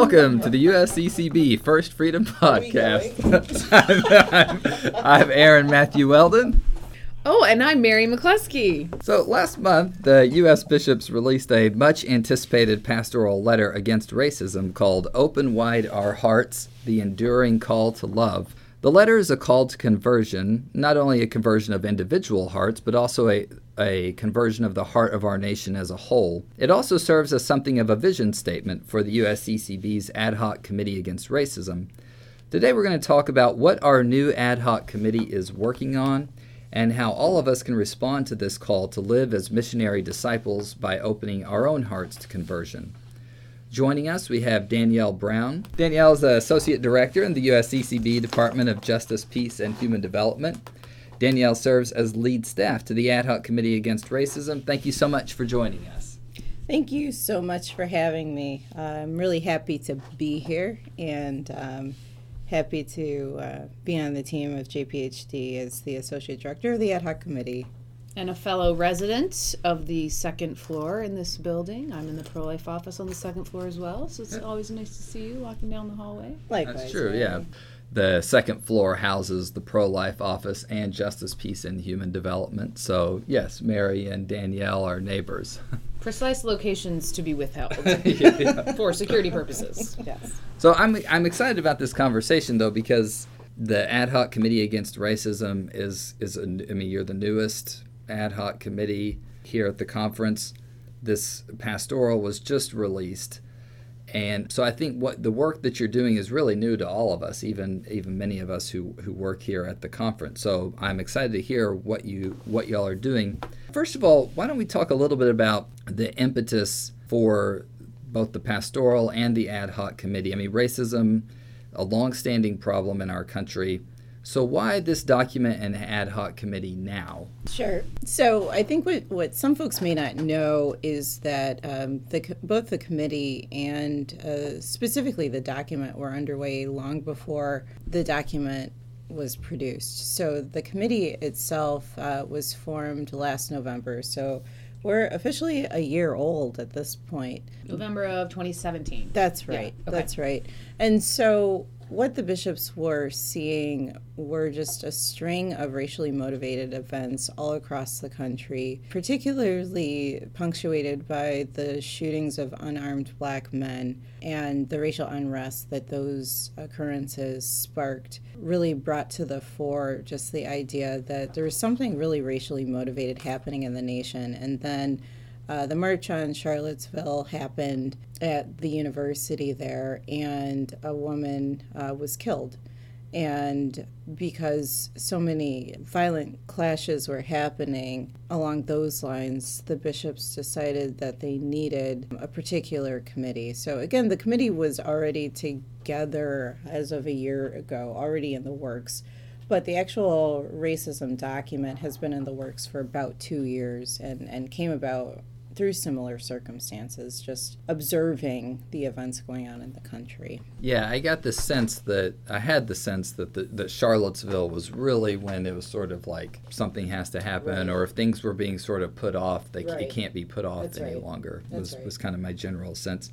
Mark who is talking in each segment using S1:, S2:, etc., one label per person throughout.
S1: Welcome to the USCCB First Freedom Podcast. I'm, I'm, I'm Aaron Matthew Weldon.
S2: Oh, and I'm Mary McCluskey.
S1: So last month, the U.S. bishops released a much anticipated pastoral letter against racism called Open Wide Our Hearts The Enduring Call to Love. The letter is a call to conversion, not only a conversion of individual hearts, but also a, a conversion of the heart of our nation as a whole. It also serves as something of a vision statement for the USCCB's Ad Hoc Committee Against Racism. Today, we're going to talk about what our new ad hoc committee is working on and how all of us can respond to this call to live as missionary disciples by opening our own hearts to conversion. Joining us, we have Danielle Brown. Danielle is the Associate Director in the USCCB Department of Justice, Peace, and Human Development. Danielle serves as lead staff to the Ad Hoc Committee Against Racism. Thank you so much for joining us.
S3: Thank you so much for having me. Uh, I'm really happy to be here and um, happy to uh, be on the team of JPHD as the Associate Director of the Ad Hoc Committee
S2: and a fellow resident of the second floor in this building. I'm in the pro life office on the second floor as well, so it's yeah. always nice to see you walking down the hallway.
S3: Likewise.
S1: That's true, yeah. The second floor houses the pro life office and Justice, Peace, and Human Development. So, yes, Mary and Danielle are neighbors.
S2: Precise locations to be withheld yeah. for security purposes.
S3: Yes.
S1: So, I'm, I'm excited about this conversation, though, because the ad hoc committee against racism is is a, I mean you're the newest ad hoc committee here at the conference. This pastoral was just released. And so I think what the work that you're doing is really new to all of us, even even many of us who, who work here at the conference. So I'm excited to hear what you what y'all are doing. First of all, why don't we talk a little bit about the impetus for both the pastoral and the ad hoc committee? I mean, racism, a longstanding problem in our country. So why this document and ad hoc committee now?
S3: Sure. So I think what, what some folks may not know is that um, the, both the committee and uh, specifically the document were underway long before the document was produced. So the committee itself uh, was formed last November. So we're officially a year old at this point.
S2: November of 2017.
S3: That's right. Yeah. Okay. That's right. And so what the bishops were seeing were just a string of racially motivated events all across the country, particularly punctuated by the shootings of unarmed black men and the racial unrest that those occurrences sparked really brought to the fore just the idea that there was something really racially motivated happening in the nation. And then uh, the march on Charlottesville happened at the university there, and a woman uh, was killed. And because so many violent clashes were happening along those lines, the bishops decided that they needed a particular committee. So, again, the committee was already together as of a year ago, already in the works. But the actual racism document has been in the works for about two years and, and came about through similar circumstances, just observing the events going on in the country.
S1: Yeah, I got the sense that I had the sense that the, that Charlottesville was really when it was sort of like something has to happen, right. or if things were being sort of put off, they right. it can't be put off That's any right. longer. That's was was kind of my general sense.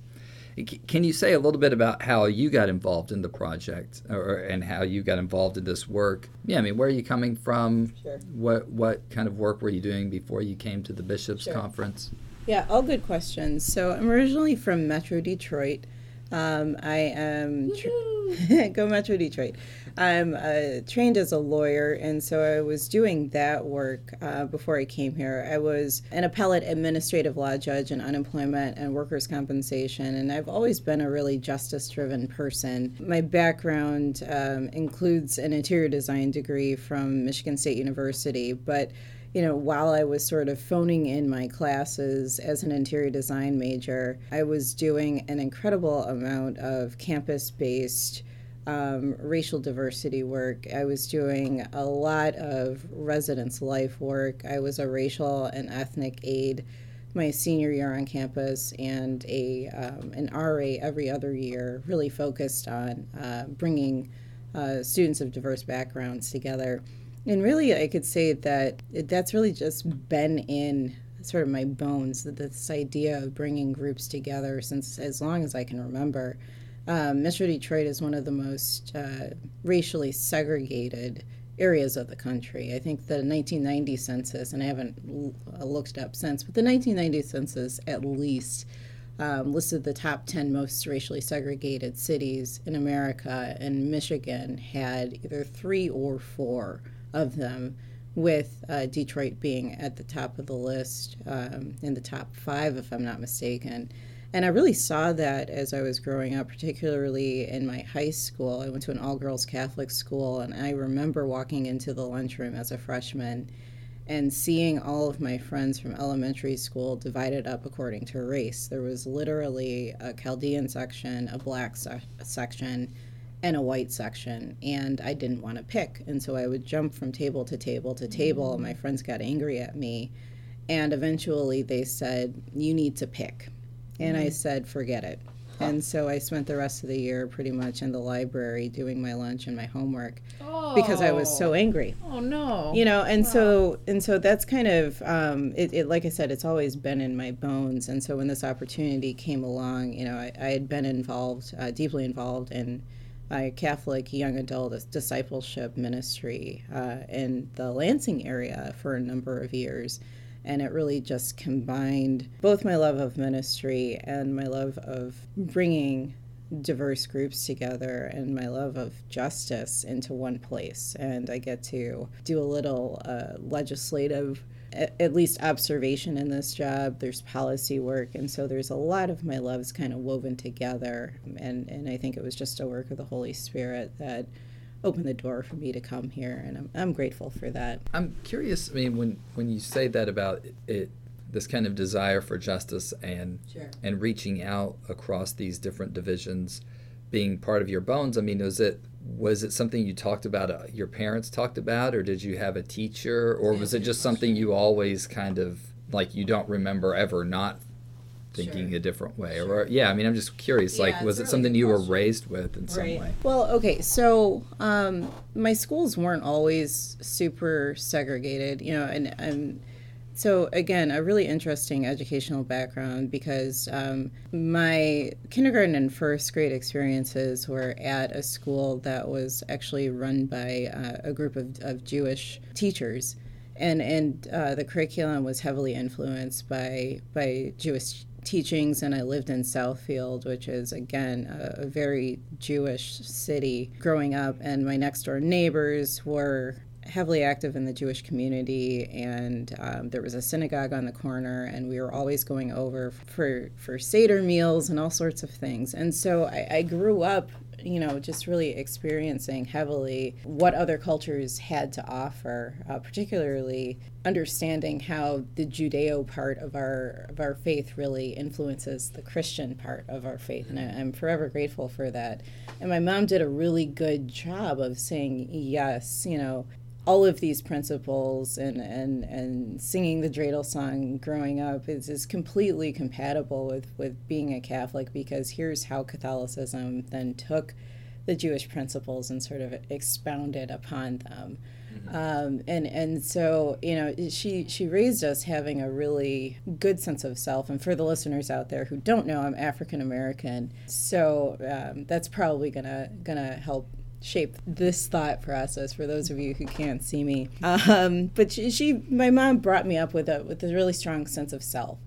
S1: Can you say a little bit about how you got involved in the project, or and how you got involved in this work? Yeah, I mean, where are you coming from?
S3: Sure.
S1: What what kind of work were you doing before you came to the bishops' sure. conference?
S3: Yeah, all good questions. So I'm originally from Metro Detroit. Um, I am tra- go Metro Detroit. I'm uh, trained as a lawyer, and so I was doing that work uh, before I came here. I was an appellate administrative law judge in unemployment and workers' compensation, and I've always been a really justice-driven person. My background um, includes an interior design degree from Michigan State University, but you know, while I was sort of phoning in my classes as an interior design major, I was doing an incredible amount of campus based um, racial diversity work. I was doing a lot of residence life work. I was a racial and ethnic aide my senior year on campus and a um, an RA every other year, really focused on uh, bringing uh, students of diverse backgrounds together. And really, I could say that that's really just been in sort of my bones, this idea of bringing groups together since as long as I can remember. um, Metro Detroit is one of the most uh, racially segregated areas of the country. I think the 1990 census, and I haven't l- uh, looked it up since, but the 1990 census at least um, listed the top 10 most racially segregated cities in America, and Michigan had either three or four of them, with uh, Detroit being at the top of the list, um, in the top five, if I'm not mistaken. And I really saw that as I was growing up, particularly in my high school. I went to an all girls Catholic school, and I remember walking into the lunchroom as a freshman and seeing all of my friends from elementary school divided up according to race. There was literally a Chaldean section, a black se- section, and a white section, and I didn't want to pick. And so I would jump from table to table to table, and my friends got angry at me. And eventually they said, You need to pick. And I said, forget it. And so I spent the rest of the year pretty much in the library doing my lunch and my homework because I was so angry.
S2: Oh no.
S3: You know, and so and so that's kind of um, it, it. Like I said, it's always been in my bones. And so when this opportunity came along, you know, I, I had been involved, uh, deeply involved in a Catholic young adult discipleship ministry uh, in the Lansing area for a number of years. And it really just combined both my love of ministry and my love of bringing diverse groups together and my love of justice into one place. And i get to do a little uh, legislative at least observation in this job there's policy work and so there's a lot of my loves kind of woven together and and i think it was just a work of the holy spirit that opened the door for me to come here, and I'm, I'm grateful for that.
S1: I'm curious. I mean, when when you say that about it, it this kind of desire for justice and
S3: sure.
S1: and reaching out across these different divisions, being part of your bones. I mean, was it was it something you talked about? Uh, your parents talked about, or did you have a teacher, or was it just something you always kind of like you don't remember ever not thinking sure. a different way sure. or yeah i mean i'm just curious yeah, like was it really something you were raised with in right. some way
S3: well okay so um, my schools weren't always super segregated you know and, and so again a really interesting educational background because um, my kindergarten and first grade experiences were at a school that was actually run by uh, a group of, of jewish teachers and and uh, the curriculum was heavily influenced by by Jewish teachings, and I lived in Southfield, which is again a, a very Jewish city growing up. And my next door neighbors were heavily active in the Jewish community, and um, there was a synagogue on the corner, and we were always going over for for seder meals and all sorts of things. And so I, I grew up you know, just really experiencing heavily what other cultures had to offer, uh, particularly understanding how the Judeo part of our of our faith really influences the Christian part of our faith, and I, am forever grateful for that. And my mom did a really good job of saying yes, you know, all of these principles and, and, and singing the dreidel song growing up is, is completely compatible with, with being a Catholic because here's how Catholicism then took the Jewish principles and sort of expounded upon them. Mm-hmm. Um, and and so you know she she raised us having a really good sense of self. And for the listeners out there who don't know, I'm African American, so um, that's probably gonna gonna help shape this thought process for those of you who can't see me. Um, but she, she, my mom brought me up with a with a really strong sense of self.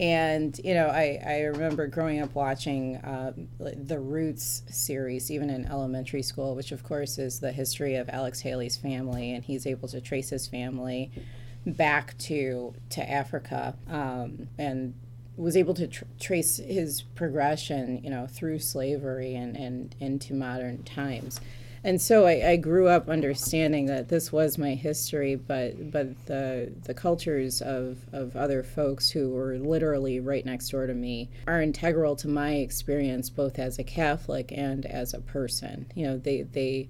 S3: And you know, I, I remember growing up watching um, the Roots series, even in elementary school, which of course is the history of Alex Haley's family, and he's able to trace his family back to to Africa, um, and was able to tr- trace his progression, you know, through slavery and, and into modern times. And so I, I, grew up understanding that this was my history, but but the the cultures of, of other folks who were literally right next door to me are integral to my experience, both as a Catholic and as a person. You know, they they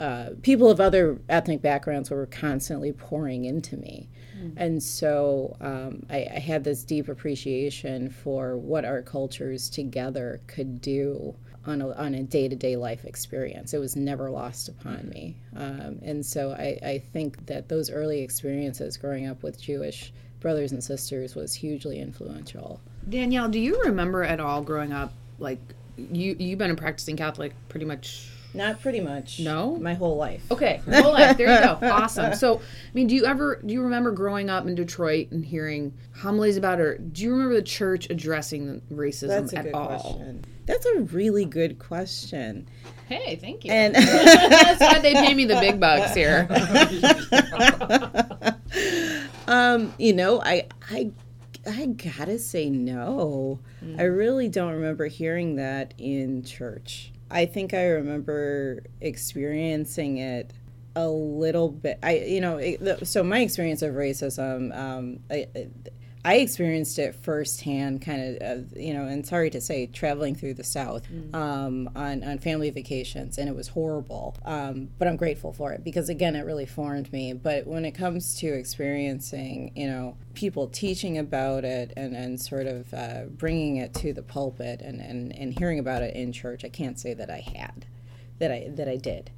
S3: uh, people of other ethnic backgrounds were constantly pouring into me. Mm. And so um, I, I, had this deep appreciation for what our cultures together could do on a, on a day-to-day life experience. It was never lost upon me. Um, and so I, I think that those early experiences growing up with Jewish brothers and sisters was hugely influential.
S2: Danielle, do you remember at all growing up, like you you've been a practicing Catholic pretty much.
S3: Not pretty much.
S2: No?
S3: My whole life.
S2: Okay, whole life. There you go. Awesome. So, I mean, do you ever do you remember growing up in Detroit and hearing homilies about, or do you remember the church addressing racism
S3: That's a
S2: at
S3: good
S2: all?
S3: question. That's a really good question.
S2: Hey, thank you.
S3: And
S2: That's why they pay me the big bucks here.
S3: um, you know, I I I gotta say no. I really don't remember hearing that in church. I think I remember experiencing it a little bit. I you know, it, so my experience of racism, um, I, I experienced it firsthand, kind of, uh, you know, and sorry to say, traveling through the South um, on, on family vacations, and it was horrible. Um, but I'm grateful for it because, again, it really formed me. But when it comes to experiencing, you know, people teaching about it and, and sort of uh, bringing it to the pulpit and, and, and hearing about it in church, I can't say that I had, that I that I did.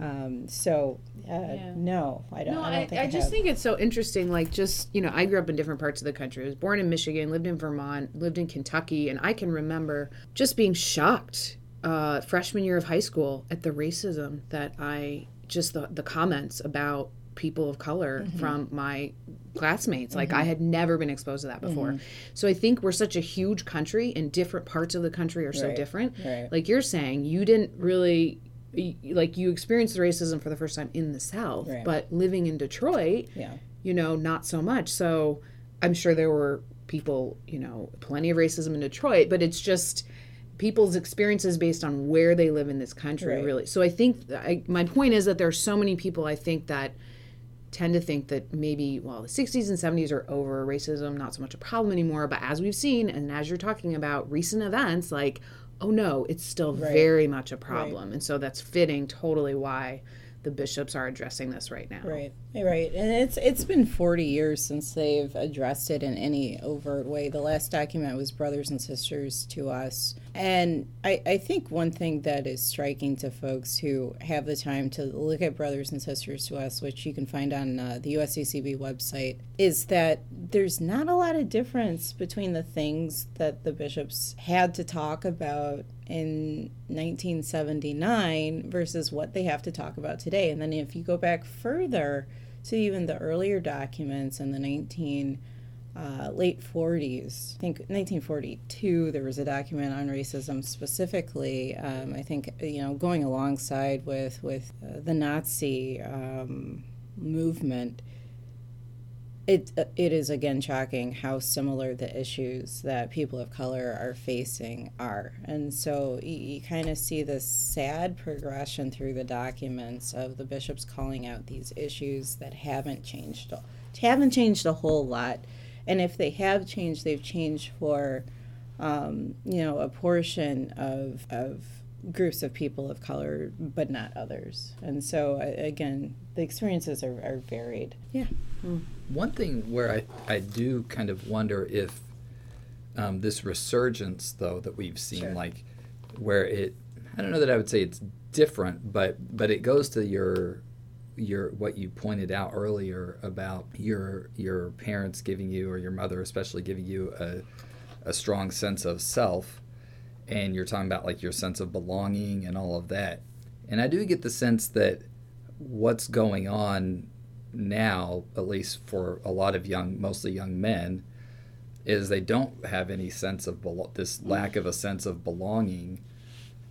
S3: Um, so uh, no, I don't.
S2: No,
S3: I,
S2: I,
S3: don't think
S2: I
S3: I
S2: just
S3: have.
S2: think it's so interesting. Like, just, you know, I grew up in different parts of the country. I was born in Michigan, lived in Vermont, lived in Kentucky, and I can remember just being shocked uh, freshman year of high school at the racism that I just the, the comments about people of color from my classmates. Like, I had never been exposed to that before. So I think we're such a huge country, and different parts of the country are so
S3: Right,
S2: different.
S3: right.
S2: Like you're saying, you didn't really. Like you experienced the racism for the first time in the South,
S3: Right.
S2: but living in Detroit,
S3: yeah.
S2: you know, not so much. So I'm sure there were people, you know, plenty of racism in Detroit, but it's just people's experiences based on where they live in this country,
S3: Right.
S2: really. So I think I, my point is that there are so many people I think that tend to think that maybe, well, the 60s and 70s are over, racism not so much a problem anymore. But as we've seen, and as you're talking about recent events, like, oh no, it's still very much a problem. And so that's fitting totally why the bishops are addressing this right now.
S3: Right, right, and it's it's been forty years since they've addressed it in any overt way. The last document was "Brothers and Sisters to Us," and I, I think one thing that is striking to folks who have the time to look at "Brothers and Sisters to Us," which you can find on uh, the USCCB website, is that there's not a lot of difference between the things that the bishops had to talk about in 1979 versus what they have to talk about today. And then if you go back further to even the earlier documents in the 19 uh, late 40s, I think 1942, there was a document on racism specifically. Um, I think you know going alongside with with uh, the Nazi um, movement it it is again shocking how similar the issues that people of color are facing are. And so you, you kind of see this sad progression through the documents of the bishops calling out these issues that haven't changed haven't changed a whole lot. And if they have changed they've changed for um, you know a portion of of groups of people of color but not others. And so again the experiences are, are varied. Yeah.
S1: One thing where I, I do kind of wonder if um, this resurgence, though, that we've seen,
S3: Sure.
S1: like where it, I don't know that I would say it's different, but but it goes to your your what you pointed out earlier about your your parents giving you or your mother especially giving you a a strong sense of self and you're talking about like your sense of belonging and all of that. And i do get the sense that what's going on now at least for a lot of young mostly young men is they don't have any sense of belo- this lack of a sense of belonging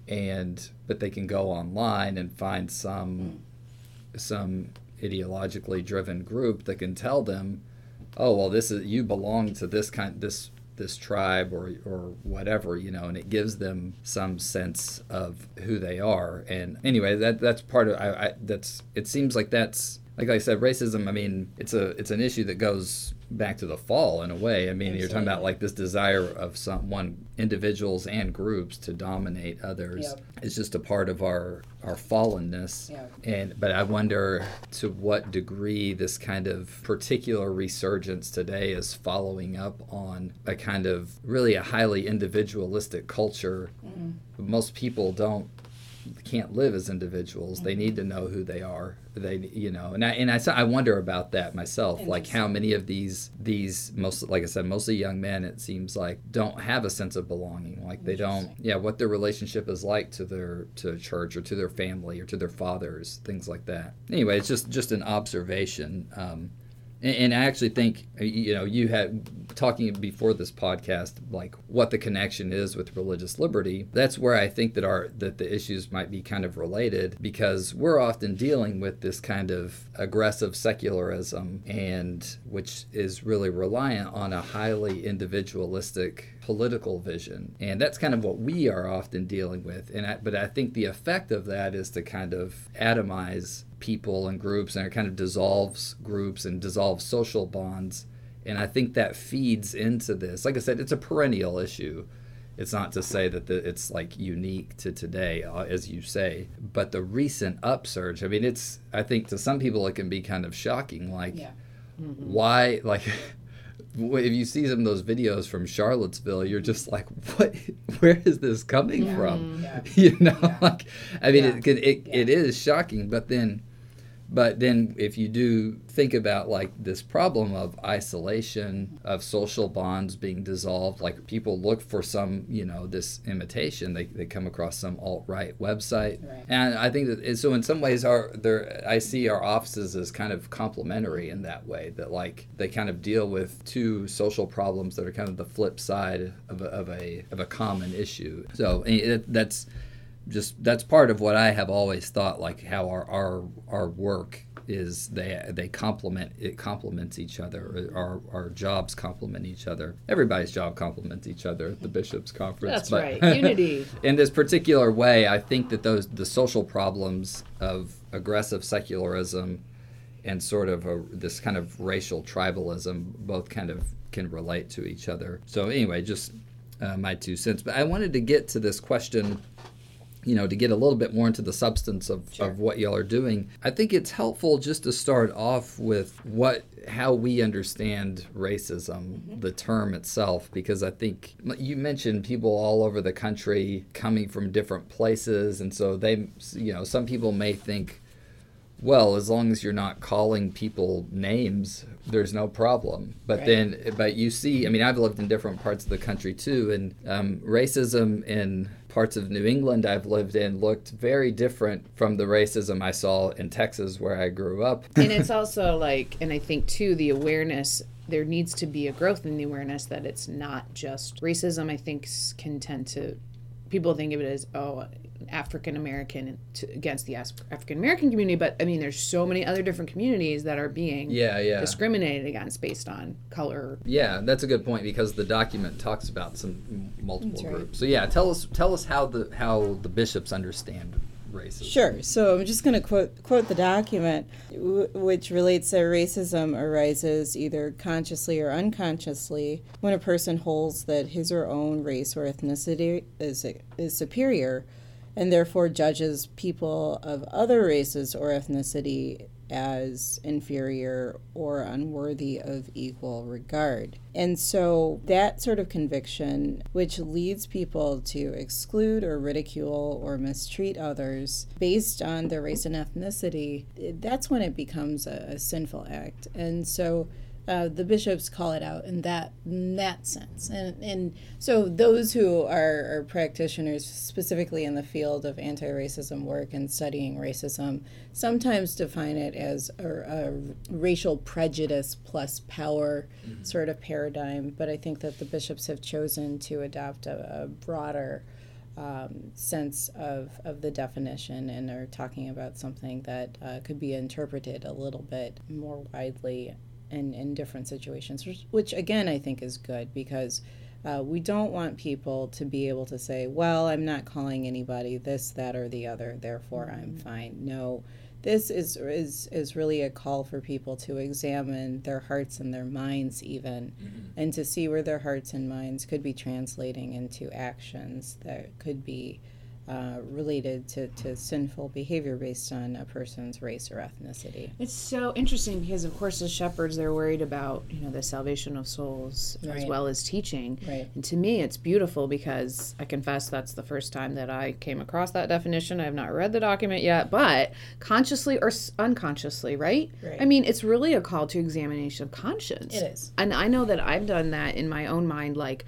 S1: and but they can go online and find some some ideologically driven group that can tell them oh well this is you belong to this kind this this tribe or or whatever you know and it gives them some sense of who they are. And anyway that that's part of I, I that's it seems like that's like I said racism I mean it's a it's an issue that goes back to the fall in a way I mean you're talking about like this desire of some one individuals and groups to dominate others
S3: Yep.
S1: it's just a part of our our fallenness
S3: Yep.
S1: and but I wonder to what degree this kind of particular resurgence today is following up on a kind of really a highly individualistic culture. Mm-hmm. Most people don't can't live as individuals. They need to know who they are. They, you know, and I and I, I wonder about that myself. Like how many of these these most like I said, mostly young men. It seems like don't have a sense of belonging. Like they don't. Yeah, what their relationship is like to their to church or to their family or to their fathers, things like that. Anyway, it's just just an observation. Um, and, and I actually think uh, you know you had talking before this podcast like what the connection is with religious liberty. That's where I think that our that the issues might be kind of related because we're often dealing with this kind of aggressive secularism and which is really reliant on a highly individualistic political vision and that's kind of what we are often dealing with and I, but I think the effect of that is to kind of atomize people and groups and it kind of dissolves groups and dissolves social bonds and i think that feeds into this like i said it's a perennial issue it's not to say that the, it's like unique to today uh, as you say but the recent upsurge i mean it's i think to some people it can be kind of shocking like
S2: Yeah.
S1: why like if you see some of those videos from Charlottesville, you're just like, what? Where is this coming from? You know, like, I mean, it, it, it is shocking. But then, but then, if you do think about like this problem of isolation, of social bonds being dissolved, like people look for some, you know, this imitation. They, they come across some alt right website,
S3: Right.
S1: and I think that so in some ways, our there I see our offices as kind of complementary in that way. That like they kind of deal with two social problems that are kind of the flip side of a of a, of a common issue. So that's just that's part of what I have always thought. Like how our our our work is they they complement it complements each other. Our our jobs complement each other. Everybody's job complements each other at the bishops' conference.
S2: That's right. Unity.
S1: in this particular way, I think that those the social problems of aggressive secularism and sort of a, this kind of racial tribalism both kind of can relate to each other. So anyway, just uh, my two cents. But I wanted to get to this question you know, to get a little bit more into the substance of, of what y'all are doing, I think it's helpful just to start off with what how we understand racism, the term itself, because I think you mentioned people all over the country coming from different places, and so they, you know, some people may think, well, as long as you're not calling people names, there's no problem. But
S3: Right.
S1: then, but you see, I mean, I've lived in different parts of the country too, and um, racism in parts of New England I've lived in looked very different from the racism I saw in Texas where I grew up.
S2: and it's also like and i think too the awareness there needs to be a growth in the awareness that it's not just racism i think can tend to people think of it as oh african american against the african american community but i mean there's so many other different communities that are being
S1: Yeah, yeah.
S2: discriminated against based on color
S1: Yeah, that's a good point because the document talks about some multiple
S3: right.
S1: groups. So yeah, tell us tell us how the how the bishops understand racism.
S3: Sure. So I'm just going to quote quote the document, w- which relates that racism arises either consciously or unconsciously when a person holds that his or own race or ethnicity is is superior, and therefore judges people of other races or ethnicity as inferior or unworthy of equal regard. And so that sort of conviction, which leads people to exclude or ridicule or mistreat others based on their race and ethnicity, that's when it becomes a, a sinful act. And so uh, the bishops call it out in that in that sense, and and so those who are, are practitioners specifically in the field of anti-racism work and studying racism sometimes define it as a, a racial prejudice plus power sort of paradigm. But I think that the bishops have chosen to adopt a, a broader um, sense of, of the definition and are talking about something that uh, could be interpreted a little bit more widely in, in different situations, which, which again I think is good because uh, we don't want people to be able to say, well, I'm not calling anybody this, that, or the other, therefore I'm fine. No, this is, is, is really a call for people to examine their hearts and their minds, even, and to see where their hearts and minds could be translating into actions that could be uh, related to, to sinful behavior based on a person's race or ethnicity.
S2: It's so interesting because, of course, as shepherds, they're worried about you know the salvation of souls as well as teaching.
S3: Right.
S2: And to me, it's beautiful because I confess that's the first time that I came across that definition. I have not read the document yet, but consciously or unconsciously, right?
S3: Right.
S2: I mean, it's really a call to examination of conscience.
S3: It is.
S2: and I know that I've done that in my own mind. Like,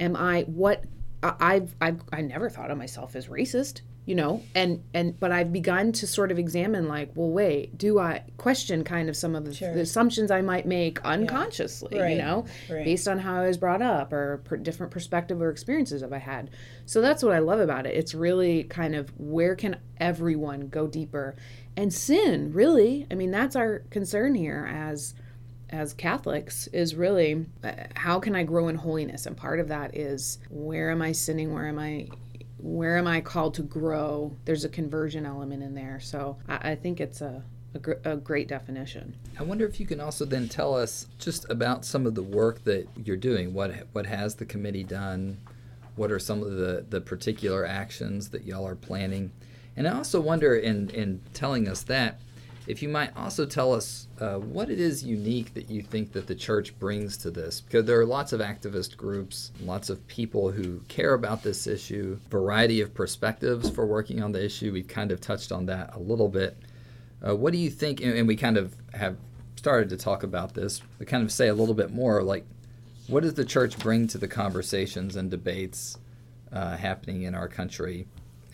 S2: am I what I've I've I never thought of myself as racist, you know, and and but I've begun to sort of examine like, well, wait, do I question kind of some of the,
S3: Sure.
S2: the assumptions I might make unconsciously,
S3: Right.
S2: you know,
S3: Right.
S2: based on how I was brought up or per, different perspective or experiences have I had. So that's what I love about it. It's really kind of where can everyone go deeper and sin really. I mean, that's our concern here as as Catholics is really uh, how can I grow in holiness? And part of that is where am I sinning? Where am I? Where am I called to grow? There's a conversion element in there. So I, I think it's a, a, gr- a great definition.
S1: I wonder if you can also then tell us just about some of the work that you're doing. What what has the committee done? What are some of the, the particular actions that y'all are planning? And I also wonder, in in telling us that, if you might also tell us uh, what it is unique that you think that the church brings to this, because there are lots of activist groups, lots of people who care about this issue, variety of perspectives for working on the issue. We've kind of touched on that a little bit. Uh, what do you think? And, and we kind of have started to talk about this. We kind of say a little bit more like, what does the church bring to the conversations and debates uh, happening in our country?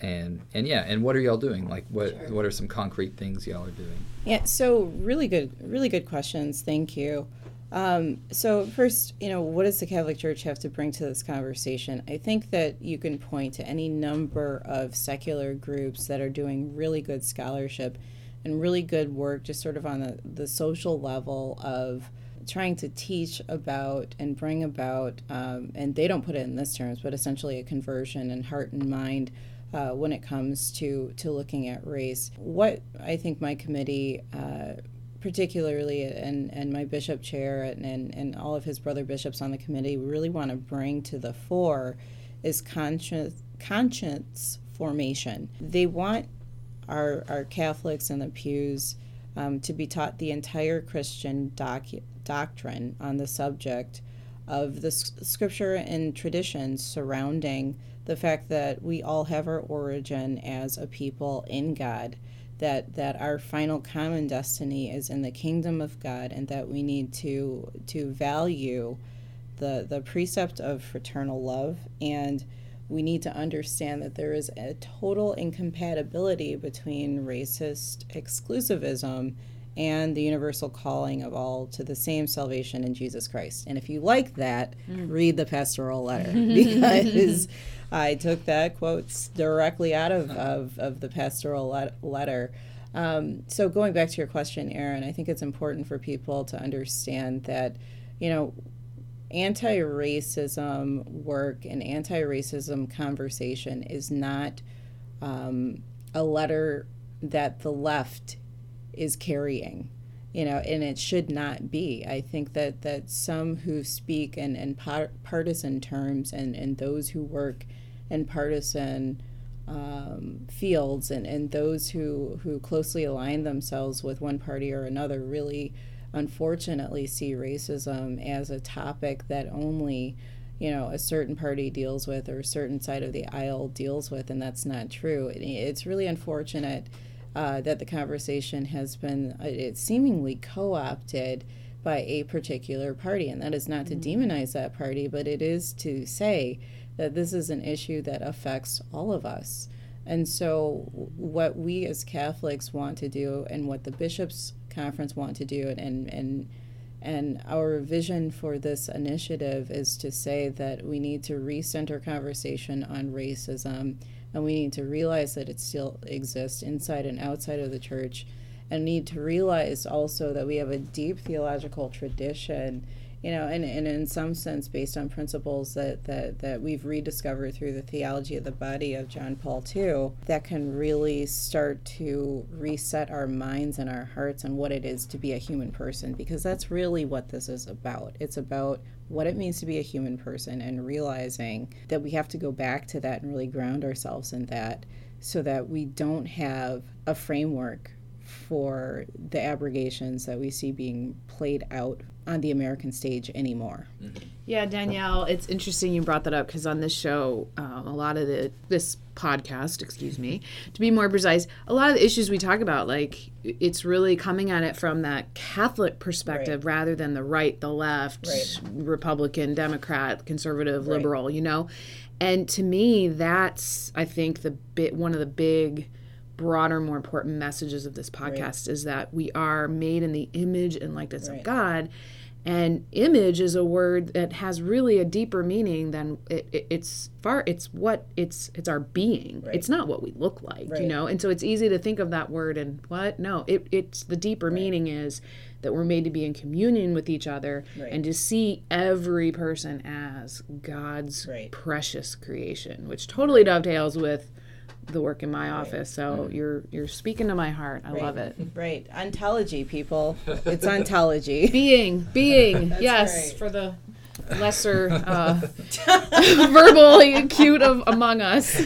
S1: And and yeah, and what are y'all doing? Like, what what are some concrete things y'all are doing?
S3: Yeah, so really good, really good questions. Thank you. Um, so first, you know, what does the Catholic Church have to bring to this conversation? I think that you can point to any number of secular groups that are doing really good scholarship and really good work, just sort of on the, the social level of trying to teach about and bring about, um, and they don't put it in this terms, but essentially a conversion in heart and mind uh, when it comes to to looking at race. What I think my committee, uh, particularly and and my bishop chair and, and and all of his brother bishops on the committee, really want to bring to the fore is conscience conscience formation. They want our our Catholics in the pews um, to be taught the entire Christian doctrine on the subject of the scripture and traditions surrounding the fact that we all have our origin as a people in God, that that our final common destiny is in the kingdom of God, and that we need to to value the the precept of fraternal love. And we need to understand that there is a total incompatibility between racist exclusivism and the universal calling of all to the same salvation in Jesus Christ. And if you like that, mm. read the pastoral letter. Because I took that quotes directly out of, of, of the pastoral let- letter. Um, so going back to your question, Aaron, I think it's important for people to understand that, you know, anti-racism work and anti-racism conversation is not um, a letter that the left is carrying you know and it should not be i think that that some who speak in, in partisan terms and and those who work in partisan um, fields and, and those who, who closely align themselves with one party or another really unfortunately see racism as a topic that only you know a certain party deals with or a certain side of the aisle deals with and that's not true. It's really unfortunate uh, that the conversation has been uh, it's seemingly co-opted by a particular party and that is not to demonize that party but it is to say that this is an issue that affects all of us. And so what we as catholics want to do and what the bishops conference want to do and and and our vision for this initiative is to say that we need to recenter conversation on racism and we need to realize that it still exists inside and outside of the church and need to realize also that we have a deep theological tradition you know and, and in some sense based on principles that, that that we've rediscovered through the theology of the body of john paul ii that can really start to reset our minds and our hearts on what it is to be a human person because that's really what this is about. It's about what it means to be a human person and realizing that we have to go back to that and really ground ourselves in that so that we don't have a framework for the abrogations that we see being played out on the American stage anymore.
S2: Yeah, Danielle, it's interesting you brought that up because on this show, um, a lot of the this podcast, excuse me, to be more precise, a lot of the issues we talk about, like it's really coming at it from that Catholic perspective rather than the right, the left,
S3: Right.
S2: Republican, Democrat, conservative, liberal, you know. And to me, that's I think the bit one of the big broader more important messages of this podcast is that we are made in the image and likeness of God. And image is a word that has really a deeper meaning than it, it, it's far it's what it's it's our being. It's not what we look like you know? And so it's easy to think of that word and what? No it, it's the deeper meaning is that we're made to be in communion with each other and to see every person as god's
S3: Right.
S2: precious creation which totally dovetails with the work in my office so you're you're speaking to my heart i love it
S3: Right. Ontology, people. It's ontology.
S2: being being yes
S3: right.
S2: for the lesser uh, verbally acute of among us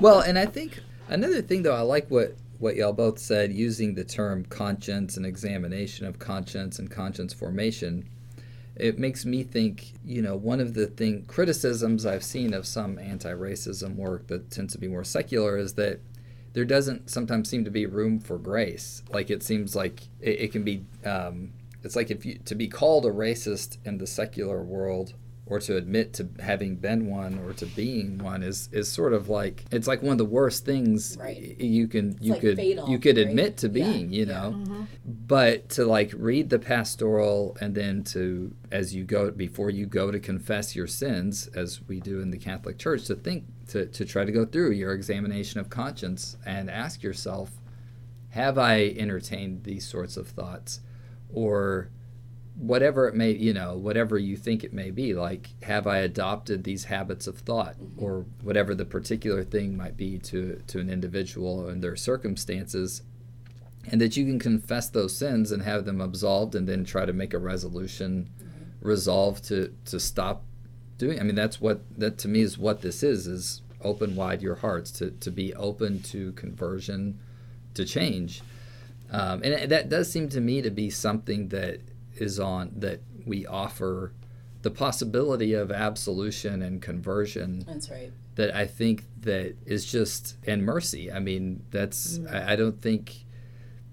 S1: well, and I think another thing though, I like what what y'all both said using the term conscience and examination of conscience and conscience formation. It makes me think, you know, one of the thing criticisms I've seen of some anti-racism work that tends to be more secular is that there doesn't sometimes seem to be room for grace. Like it seems like it, it can be. Um, it's like if you to be called a racist in the secular world or to admit to having been one or to being one is is sort of like it's like one of the worst things
S4: Right.
S1: you can you
S4: like
S1: could
S4: fatal,
S1: you could
S4: right?
S1: admit to
S4: Yeah,
S1: being you
S4: yeah.
S1: know mm-hmm. but to like read the pastoral and then to as you go before you go to confess your sins as we do in the catholic church to think to, to try to go through your examination of conscience and ask yourself have i entertained these sorts of thoughts or whatever it may you know whatever you think it may be like have i adopted these habits of thought or whatever the particular thing might be to to an individual and their circumstances and that you can confess those sins and have them absolved and then try to make a resolution resolve to to stop doing i mean that's what that to me is what this is is open wide your hearts to to be open to conversion to change. Um, and that does seem to me to be something that is on that we offer the possibility of absolution and conversion
S4: That's right.
S1: that I think that is just and mercy. I mean, that's mm-hmm. I, I don't think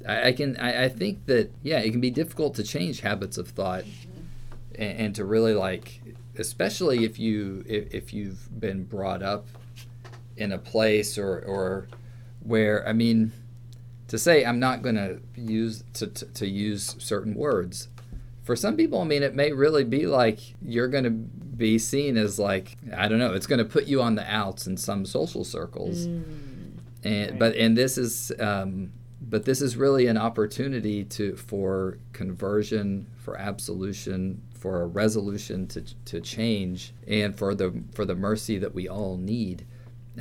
S1: I, I can I, I think that yeah, it can be difficult to change habits of thought mm-hmm. and, and to really like especially if you if, if you've been brought up in a place or or where I mean to say I'm not going to use to, to to use certain words for some people, I mean, it may really be like you're going to be seen as like I don't know. It's going to put you on the outs in some social circles, and but and this is um, but this is really an opportunity to for conversion, for absolution, for a resolution to to change, and for the for the mercy that we all need.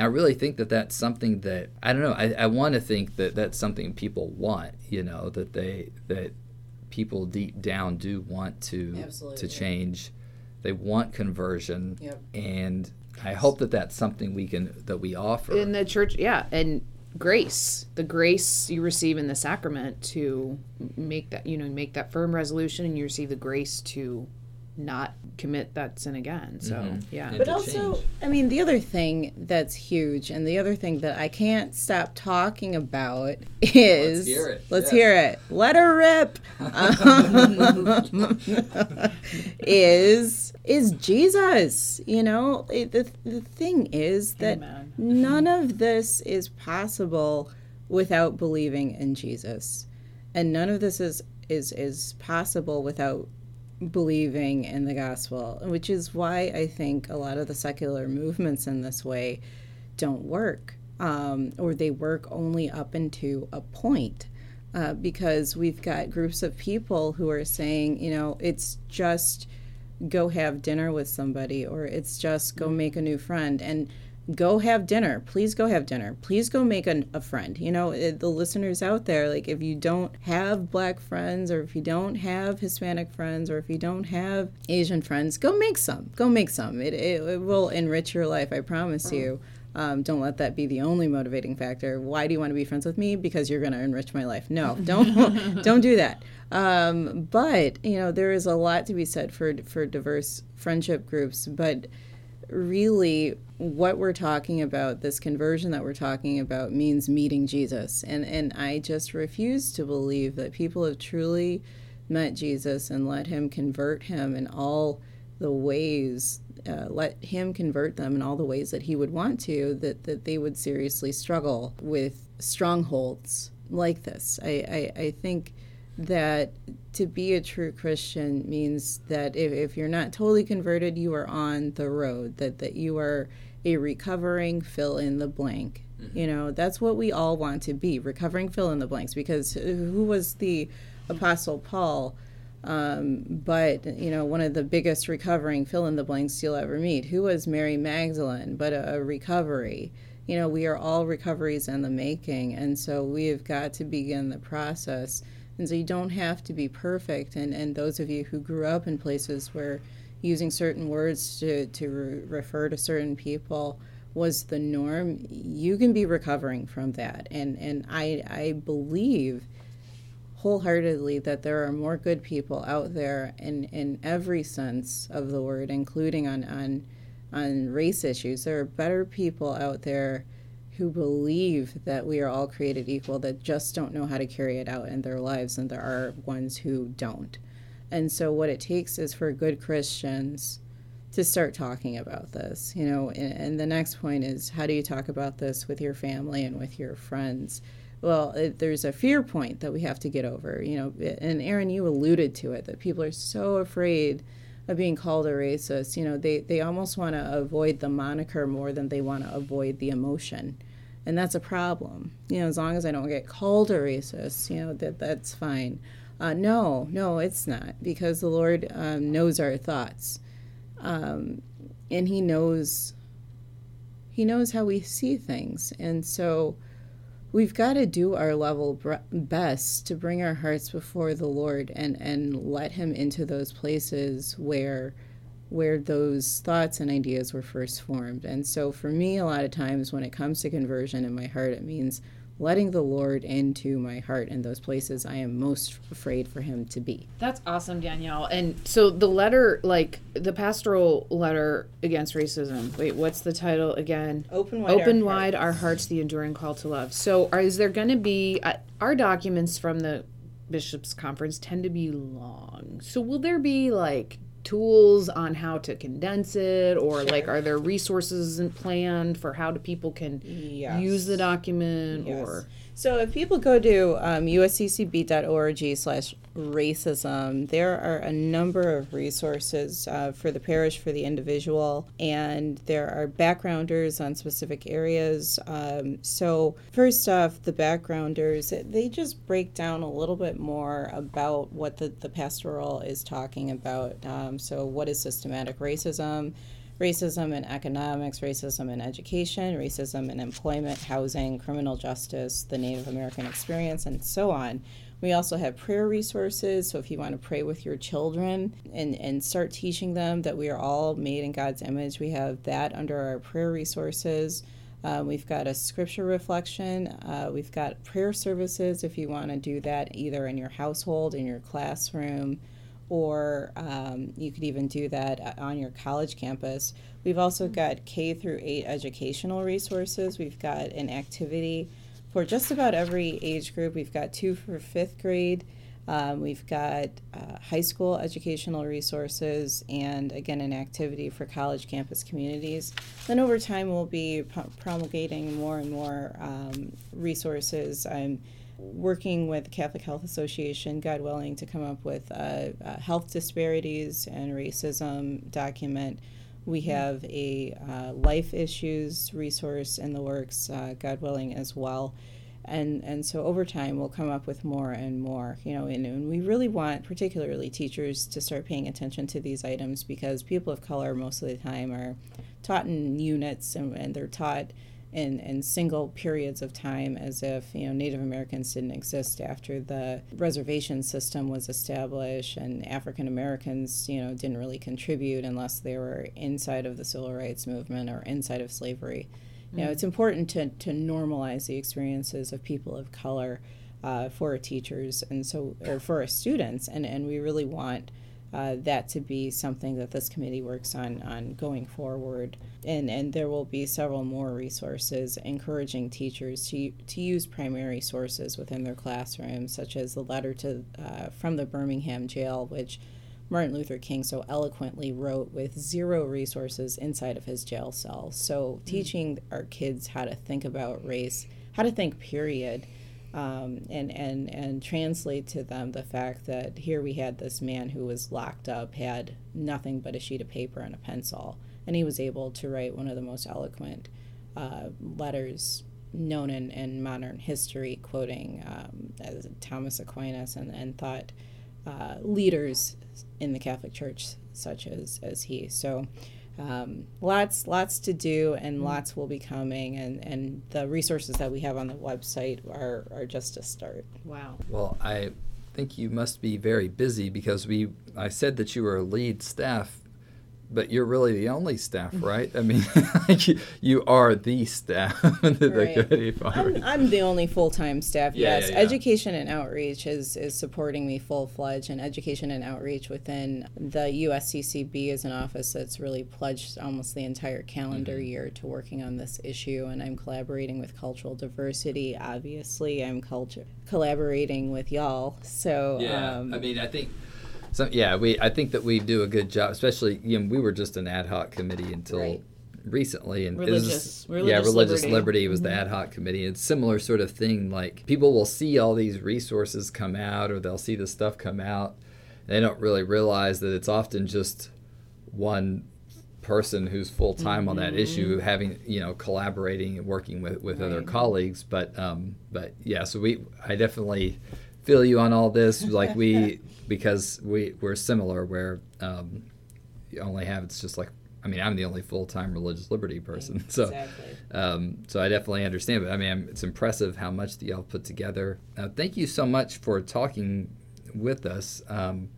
S1: I really think that that's something that I don't know. I, I want to think that that's something people want. You know that they that people deep down do want to to change. They want conversion,
S4: Yep.
S1: and I hope that that's something we can that we offer.
S2: in the church yeah and grace the grace you receive in the sacrament to make that you know make that firm resolution and you receive the grace to not commit that sin again so yeah
S3: But also,
S1: change.
S3: I mean, the other thing that's huge, and the other thing that I can't stop talking about is let's
S1: hear it.
S3: let's
S1: Yes.
S3: hear it. Let her rip. Um, is is Jesus? You know, it, the the thing is that
S2: Amen.
S3: none of this is possible without believing in Jesus, and none of this is is is possible without believing in the gospel, which is why I think a lot of the secular movements in this way don't work, um, or they work only up into a point. Uh, because we've got groups of people who are saying, you know, it's just go have dinner with somebody or it's just go make a new friend and go have dinner please go have dinner please go make a, a friend you know it, the listeners out there like if you don't have black friends or if you don't have hispanic friends or if you don't have asian friends go make some go make some it, it, it will enrich your life i promise you um, don't let that be the only motivating factor. Why do you want to be friends with me? Because you're going to enrich my life. No, don't don't do that. Um, but you know there is a lot to be said for for diverse friendship groups. But really, what we're talking about, this conversion that we're talking about, means meeting Jesus. And and I just refuse to believe that people have truly met Jesus and let Him convert him in all the ways uh, let him convert them in all the ways that he would want to, that, that they would seriously struggle with strongholds like this. I, I, I think that to be a true Christian means that if, if you're not totally converted, you are on the road, that, that you are a recovering fill in the blank. Mm-hmm. You know, that's what we all want to be recovering fill in the blanks because who was the Apostle Paul? Um, but you know, one of the biggest recovering fill in the blanks you'll ever meet. Who was Mary Magdalene? But a, a recovery. You know, we are all recoveries in the making, and so we have got to begin the process. And so you don't have to be perfect. And and those of you who grew up in places where using certain words to to re- refer to certain people was the norm, you can be recovering from that. And and I I believe wholeheartedly that there are more good people out there in, in every sense of the word, including on, on, on race issues. There are better people out there who believe that we are all created equal that just don't know how to carry it out in their lives, and there are ones who don't. And so, what it takes is for good Christians to start talking about this, you know. And, and the next point is how do you talk about this with your family and with your friends? well, it, there's a fear point that we have to get over, you know. And Aaron, you alluded to it that people are so afraid of being called a racist. You know, they they almost want to avoid the moniker more than they want to avoid the emotion, and that's a problem. You know, as long as I don't get called a racist, you know, that that's fine. Uh, no, no, it's not because the Lord um, knows our thoughts, um, and He knows He knows how we see things, and so we've got to do our level best to bring our hearts before the Lord and and let him into those places where where those thoughts and ideas were first formed. And so for me a lot of times when it comes to conversion in my heart it means letting the Lord into my heart in those places I am most afraid for him to be.
S2: That's awesome, Danielle. And so the letter, like the pastoral letter against racism, wait, what's the title again?
S3: Open Wide,
S2: Open
S3: our,
S2: wide
S3: hearts.
S2: our hearts, the enduring call to love. So are, is there going to be, uh, our documents from the bishops conference tend to be long. So will there be like tools on how to condense it or sure. like are there resources planned for how do people can yes. use the document yes. or
S3: so if people go to um, usccb.org slash racism, there are a number of resources uh, for the parish, for the individual, and there are backgrounders on specific areas. Um, so first off, the backgrounders, they just break down a little bit more about what the, the pastoral is talking about. Um, so what is systematic racism? Racism in economics, racism in education, racism in employment, housing, criminal justice, the Native American experience, and so on. We also have prayer resources. So if you want to pray with your children and, and start teaching them that we are all made in God's image, we have that under our prayer resources. Uh, we've got a scripture reflection. Uh, we've got prayer services if you want to do that either in your household, in your classroom, or um, you could even do that on your college campus. We've also got K through 8 educational resources. We've got an activity for just about every age group. We've got two for fifth grade. Um, we've got uh, high school educational resources and again an activity for college campus communities. Then over time we'll be promulgating more and more um, resources. I'm working with the Catholic Health Association, God willing, to come up with a, a health disparities and racism document. We mm-hmm. have a uh, life issues resource in the works, uh, God willing, as well. and and so over time we'll come up with more and more you know and, and, we really want particularly teachers to start paying attention to these items because people of color most of the time are taught in units and, and they're taught in, in single periods of time as if you know Native Americans didn't exist after the reservation system was established and African Americans you know didn't really contribute unless they were inside of the civil rights movement or inside of slavery. You know, it's important to, to normalize the experiences of people of color uh, for teachers and so, or for our students, and, and we really want uh, that to be something that this committee works on on going forward. And and there will be several more resources encouraging teachers to to use primary sources within their classrooms, such as the letter to uh, from the Birmingham jail, which Martin Luther King so eloquently wrote with zero resources inside of his jail cell. So, mm. teaching our kids how to think about race, how to think, period, um, and, and, and translate to them the fact that here we had this man who was locked up, had nothing but a sheet of paper and a pencil, and he was able to write one of the most eloquent uh, letters known in, in modern history, quoting um, Thomas Aquinas and, and thought uh, leaders in the Catholic Church, such as as he. So. Um, lots lots to do and lots will be coming and, and the resources that we have on the website are, are just a start.
S2: Wow.
S1: Well i think you must be very busy because we i said that you were a lead staff but you're really the only staff, right? I mean, you, you, are the staff the
S3: right. I'm, I'm, the only full time staff. Yeah, yes, yeah, yeah. education and outreach is is supporting me full fledged, and education and outreach within the USCCB is an office that's really pledged almost the entire calendar mm-hmm. year to working on this issue. And I'm collaborating with cultural diversity. Obviously, I'm culture collaborating with y'all. So
S1: yeah, um, I mean, I think so yeah, we I think that we do a good job, especially you know we were just an ad hoc committee until right. recently, and
S2: religious, religious
S1: yeah, religious
S2: liberty,
S1: liberty was mm-hmm. the ad hoc committee. It's similar sort of thing. Like people will see all these resources come out, or they'll see the stuff come out. They don't really realize that it's often just one person who's full time mm-hmm. on that issue, mm-hmm. having you know collaborating and working with, with right. other colleagues. But um, but yeah, so we I definitely feel you on all this. Like we because we we're similar where um, you only have it's just like I mean I'm the only full time religious liberty person, so exactly. um, so I definitely understand. But I mean it's impressive how much that y'all put together. Uh, thank you so much for talking with us. Um,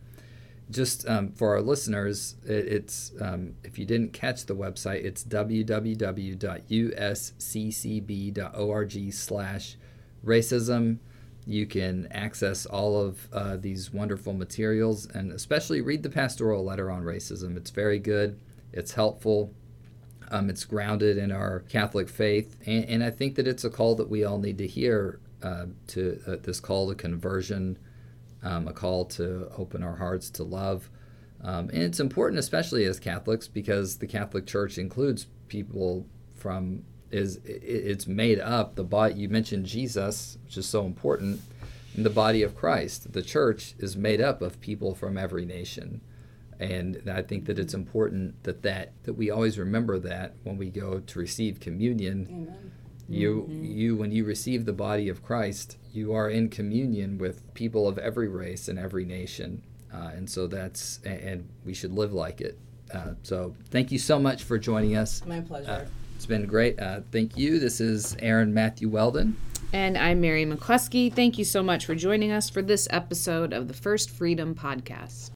S1: just um, for our listeners, it, it's um, if you didn't catch the website, it's www.usccb.org/racism you can access all of uh, these wonderful materials and especially read the pastoral letter on racism. It's very good, it's helpful, um, it's grounded in our Catholic faith, and, and, I think that it's a call that we all need to hear uh, to uh, this call to conversion, um, a call to open our hearts to love. Um, and it's important, especially as Catholics, because the Catholic Church includes people from is it's made up the body you mentioned jesus which is so important in the body of christ. The church is made up of people from every nation. And i think that it's important that that that we always remember that when we go to receive communion. Amen. you mm-hmm. you when you receive the body of christ you are in communion with people of every race and every nation. Uh, and so that's and we should live like it. Uh, so thank you so much for joining us.
S3: My pleasure. Uh,
S1: it's been great. Uh, thank you. This is Aaron Matthew Weldon.
S2: And I'm Mary McCluskey. Thank you so much for joining us for this episode of the First Freedom Podcast.